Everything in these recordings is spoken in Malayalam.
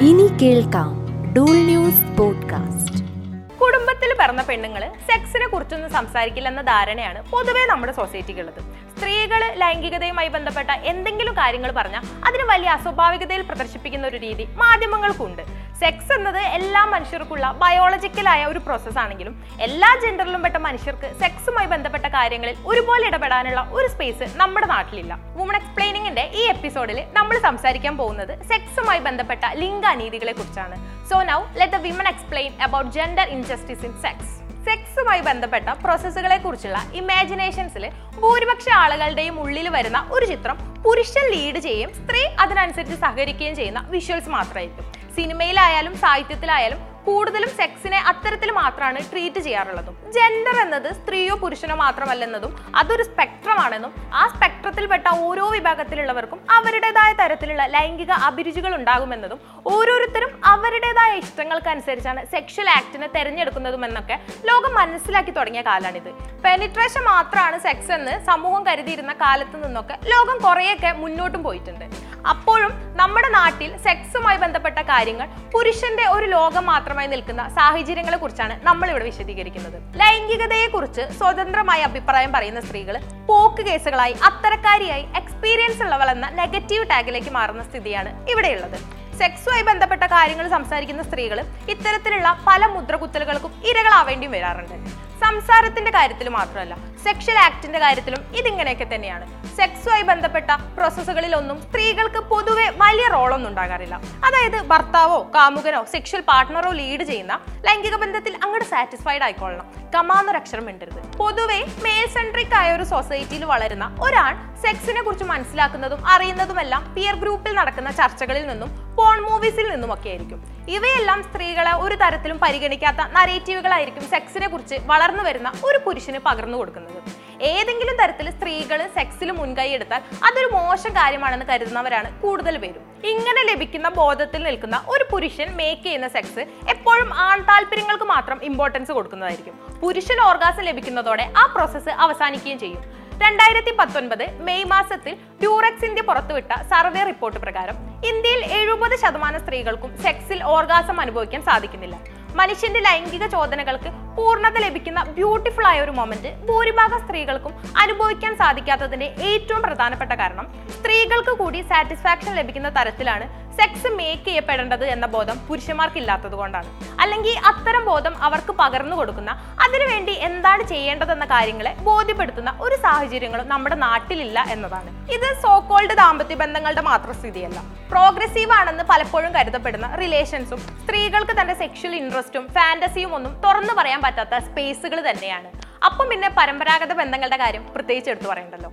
ഇനി കേൾക്കാം ഡൂൾ ന്യൂസ് പോഡ്കാസ്റ്റ്. കുടുംബത്തിൽ പിറന്ന പെണ്ണുങ്ങൾ സെക്സിനെ കുറിച്ചൊന്നും സംസാരിക്കില്ലെന്ന ധാരണയാണ് പൊതുവെ നമ്മുടെ സൊസൈറ്റിക്കുള്ളത്. സ്ത്രീകൾ ലൈംഗികതയുമായി ബന്ധപ്പെട്ട എന്തെങ്കിലും കാര്യങ്ങൾ പറഞ്ഞാൽ അതിന് വലിയ അസ്വാഭാവികതയിൽ പ്രദർശിപ്പിക്കുന്ന ഒരു രീതി മാധ്യമങ്ങൾക്കുണ്ട്. സെക്സ് എന്നത് എല്ലാ മനുഷ്യർക്കുള്ള ബയോളജിക്കലായ ഒരു പ്രോസസ് ആണെങ്കിലും എല്ലാ ജെൻഡറിലും പെട്ട മനുഷ്യർക്ക് സെക്സുമായി ബന്ധപ്പെട്ട കാര്യങ്ങളിൽ ഒരുപോലെ ഇടപെടാനുള്ള ഒരു സ്പേസ് നമ്മുടെ നാട്ടിലില്ല. വുമൺ എക്സ്പ്ലെയിനിങ്ങിന്റെ ഈ എപ്പിസോഡിൽ നമ്മൾ സംസാരിക്കാൻ പോകുന്നത് സെക്സുമായി ബന്ധപ്പെട്ട ലിംഗ അനീതികളെ കുറിച്ചാണ്. So now let the women explain about gender injustice in sex സെക്സുമായി ബന്ധപ്പെട്ട പ്രോസസ്സുകളെ കുറിച്ചുള്ള ഇമാജിനേഷൻസിൽ ഭൂരിപക്ഷ ആളുകളുടെയും ഉള്ളിൽ വരുന്ന ഒരു ചിത്രം പുരുഷൻ ലീഡ് ചെയ്യും സ്ത്രീ അതിനനുസരിച്ച് സഹകരിക്കുകയും ചെയ്യുന്ന വിഷ്വൽസ് മാത്രമായിരിക്കും. സിനിമയിലായാലും സാഹിത്യത്തിലായാലും കൂടുതലും സെക്സിനെ അത്തരത്തിൽ മാത്രമാണ് ട്രീറ്റ് ചെയ്യാറുള്ളതും. ജെൻഡർ എന്നത് സ്ത്രീയോ പുരുഷനോ മാത്രമല്ലെന്നതും അതൊരു സ്പെക്ട്രമാണെന്നും ആ സ്പെക്ട്രത്തിൽപ്പെട്ട ഓരോ വിഭാഗത്തിലുള്ളവർക്കും അവരുടേതായ തരത്തിലുള്ള ലൈംഗിക അഭിരുചികൾ ഉണ്ടാകുമെന്നതും ഓരോരുത്തരും അവരുടേതായ ഇഷ്ടങ്ങൾക്കനുസരിച്ചാണ് സെക്ഷൽ ആക്ടിനെ തെരഞ്ഞെടുക്കുന്നതും എന്നൊക്കെ ലോകം മനസ്സിലാക്കി തുടങ്ങിയ കാലാണിത്. പെനിട്രേഷൻ മാത്രമാണ് സെക്സ് എന്ന് സമൂഹം കരുതിയിരുന്ന കാലത്ത് നിന്നൊക്കെ ലോകം കുറേയൊക്കെ മുന്നോട്ടും പോയിട്ടുണ്ട്. അപ്പോഴും നമ്മുടെ നാട്ടിൽ സെക്സുമായി ബന്ധപ്പെട്ട കാര്യങ്ങൾ പുരുഷന്റെ ഒരു ലോകം മാത്രമായി നിൽക്കുന്ന സാഹചര്യങ്ങളെ കുറിച്ചാണ് നമ്മൾ ഇവിടെ വിശദീകരിക്കുന്നത്. ലൈംഗികതയെ കുറിച്ച് സ്വതന്ത്രമായ അഭിപ്രായം പറയുന്ന സ്ത്രീകൾ പോക്ക് കേസുകളായി അത്തരക്കാരിയായി എക്സ്പീരിയൻസ് ഉള്ളവളെന്ന നെഗറ്റീവ് ടാഗിലേക്ക് മാറുന്ന സ്ഥിതിയാണ് ഇവിടെയുള്ളത്. സെക്സുമായി ബന്ധപ്പെട്ട കാര്യങ്ങൾ സംസാരിക്കുന്ന സ്ത്രീകൾ ഇത്തരത്തിലുള്ള പല മുദ്രകുത്തലുകൾക്കും ഇരകളാവേണ്ടിയും വരാറുണ്ട്. സംസാരത്തിന്റെ കാര്യത്തിൽ മാത്രമല്ല സെക്ഷൽ ആക്ടിന്റെ കാര്യത്തിലും ഇതിങ്ങനെയൊക്കെ തന്നെയാണ്. സെക്സുമായി ബന്ധപ്പെട്ട പ്രോസസ്സുകളിലൊന്നും സ്ത്രീകൾക്ക് പൊതുവെ വലിയ റോളൊന്നും ഉണ്ടാകാറില്ല. അതായത് ഭർത്താവോ കാമുകനോ സെക്ഷൽ പാർട്ട്ണറോ ലീഡ് ചെയ്യുന്ന ലൈംഗിക ബന്ധത്തിൽ അങ്ങോട്ട് സാറ്റിസ്ഫൈഡ് ആയിക്കൊള്ളണം. കമാന്നൊരു അക്ഷരം മിണ്ടരുത്. പൊതുവെ മേൽ സെൻട്രിക് ആയ ഒരു സൊസൈറ്റിയിൽ വളരുന്ന ഒരാൾ സെക്സിനെ കുറിച്ച് മനസ്സിലാക്കുന്നതും അറിയുന്നതുമെല്ലാം പിയർ ഗ്രൂപ്പിൽ നടക്കുന്ന ചർച്ചകളിൽ നിന്നും പോൺ മൂവീസിൽ നിന്നുമൊക്കെ ആയിരിക്കും. ഇവയെല്ലാം സ്ത്രീകളെ ഒരു തരത്തിലും പരിഗണിക്കാത്ത നരേറ്റീവുകളായിരിക്കും സെക്സിനെ കുറിച്ച് വളർന്നു വരുന്ന ഒരു പുരുഷന് പകർന്നു കൊടുക്കുന്നത്. ഏതെങ്കിലും തരത്തിൽ സ്ത്രീകൾ സെക്സിൽ മുൻകൈ എടുത്താൽ അതൊരു മോശം കാര്യമാണെന്ന് കരുതുന്നവരാണ് കൂടുതൽ പേരും. ഇങ്ങനെ ലഭിക്കുന്ന ബോധത്തിൽ നിൽക്കുന്ന ഒരു പുരുഷൻ മേക്ക് ചെയ്യുന്ന സെക്സ് എപ്പോഴും ആൺ താല്പര്യങ്ങൾക്ക് മാത്രം ഇമ്പോർട്ടൻസ് കൊടുക്കുന്നതായിരിക്കും. പുരുഷൻ ഓർഗാസം ലഭിക്കുന്നതോടെ ആ പ്രോസസ്സ് അവസാനിക്കുകയും ചെയ്യും. രണ്ടായിരത്തി പത്തൊൻപത് മെയ് മാസത്തിൽ ഡ്യൂറക്സ് ഇന്ത്യ പുറത്തുവിട്ട സർവേ റിപ്പോർട്ട് പ്രകാരം ഇന്ത്യയിൽ എഴുപത് ശതമാനം സ്ത്രീകൾക്കും സെക്സിൽ ഓർഗാസം അനുഭവിക്കാൻ സാധിക്കുന്നില്ല. മനുഷ്യന്റെ ലൈംഗിക ചോദനകൾക്ക് പൂർണത ലഭിക്കുന്ന ബ്യൂട്ടിഫുൾ ആയ ഒരു മൊമെന്റ് ഭൂരിഭാഗം സ്ത്രീകൾക്കും അനുഭവിക്കാൻ സാധിക്കാത്തതിന്റെ ഏറ്റവും പ്രധാനപ്പെട്ട കാരണം സ്ത്രീകൾക്ക് കൂടി സാറ്റിസ്ഫാക്ഷൻ ലഭിക്കുന്ന തരത്തിലാണ് സെക്സ് മേക്ക് ചെയ്യപ്പെടേണ്ടത് എന്ന ബോധം പുരുഷന്മാർക്ക് ഇല്ലാത്തത് കൊണ്ടാണ്. അല്ലെങ്കിൽ അത്തരം ബോധം അവർക്ക് പകർന്നു കൊടുക്കുന്ന അതിനുവേണ്ടി എന്താണ് ചെയ്യേണ്ടതെന്ന കാര്യങ്ങളെ ബോധ്യപ്പെടുത്തുന്ന ഒരു സാഹചര്യങ്ങളും നമ്മുടെ നാട്ടിലില്ല എന്നതാണ്. ഇത് സോക്കോൾഡ് ദാമ്പത്യ ബന്ധങ്ങളുടെ മാത്രം സ്ഥിതിയല്ല പ്രോഗ്രസീവ് ആണെന്ന് പലപ്പോഴും കരുതപ്പെടുന്ന റിലേഷൻസും സ്ത്രീകൾക്ക് തന്റെ സെക്ഷൽ ഇൻട്രസ്റ്റും ഫാന്റസിയും ഒന്നും തുറന്നു പറയാൻ പറ്റാത്ത സ്പേസുകൾ തന്നെയാണ്. അപ്പം പിന്നെ പരമ്പരാഗത ബന്ധങ്ങളുടെ കാര്യം പ്രത്യേകിച്ച് എടുത്തു പറയണ്ടല്ലോ.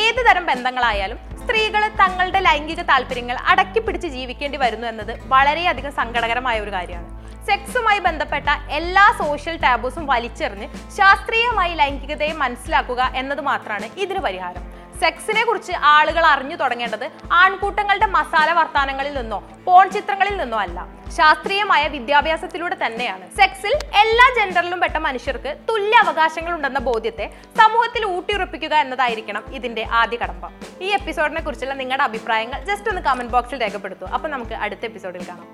ഏത് തരം ബന്ധങ്ങളായാലും സ്ത്രീകൾ തങ്ങളുടെ ലൈംഗിക താല്പര്യങ്ങൾ അടക്കി പിടിച്ച് ജീവിക്കേണ്ടി വരുന്നു എന്നത് വളരെയധികം സങ്കടകരമായ ഒരു കാര്യമാണ്. സെക്സുമായി ബന്ധപ്പെട്ട എല്ലാ സോഷ്യൽ ടാബൂസും വലിച്ചെറിഞ്ഞ് ശാസ്ത്രീയമായി ലൈംഗികതയെ മനസ്സിലാക്കുക എന്നത് മാത്രമാണ് ഇതിന് പരിഹാരം. സെക്സിനെ കുറിച്ച് ആളുകൾ അറിഞ്ഞു തുടങ്ങേണ്ടത് ആൺകൂട്ടങ്ങളുടെ മസാല വർത്താനങ്ങളിൽ നിന്നോ പോൺ ചിത്രങ്ങളിൽ നിന്നോ അല്ല. ശാസ്ത്രീയമായ വിദ്യാഭ്യാസത്തിലൂടെ തന്നെയാണ്. സെക്സിൽ എല്ലാ ജെൻഡറിലും പെട്ട മനുഷ്യർക്ക് തുല്യ അവകാശങ്ങൾ ഉണ്ടെന്ന ബോധ്യത്തെ സമൂഹത്തിൽ ഊട്ടിയുറപ്പിക്കുക എന്നതായിരിക്കണം ഇതിന്റെ ആദ്യ കടമ്പ. ഈ എപ്പിസോഡിനെ കുറിച്ചുള്ള നിങ്ങളുടെ അഭിപ്രായങ്ങൾ ജസ്റ്റ് ഒന്ന് കമന്റ് ബോക്സിൽ രേഖപ്പെടുത്തു. അപ്പൊ നമുക്ക് അടുത്ത എപ്പിസോഡിൽ കാണാം.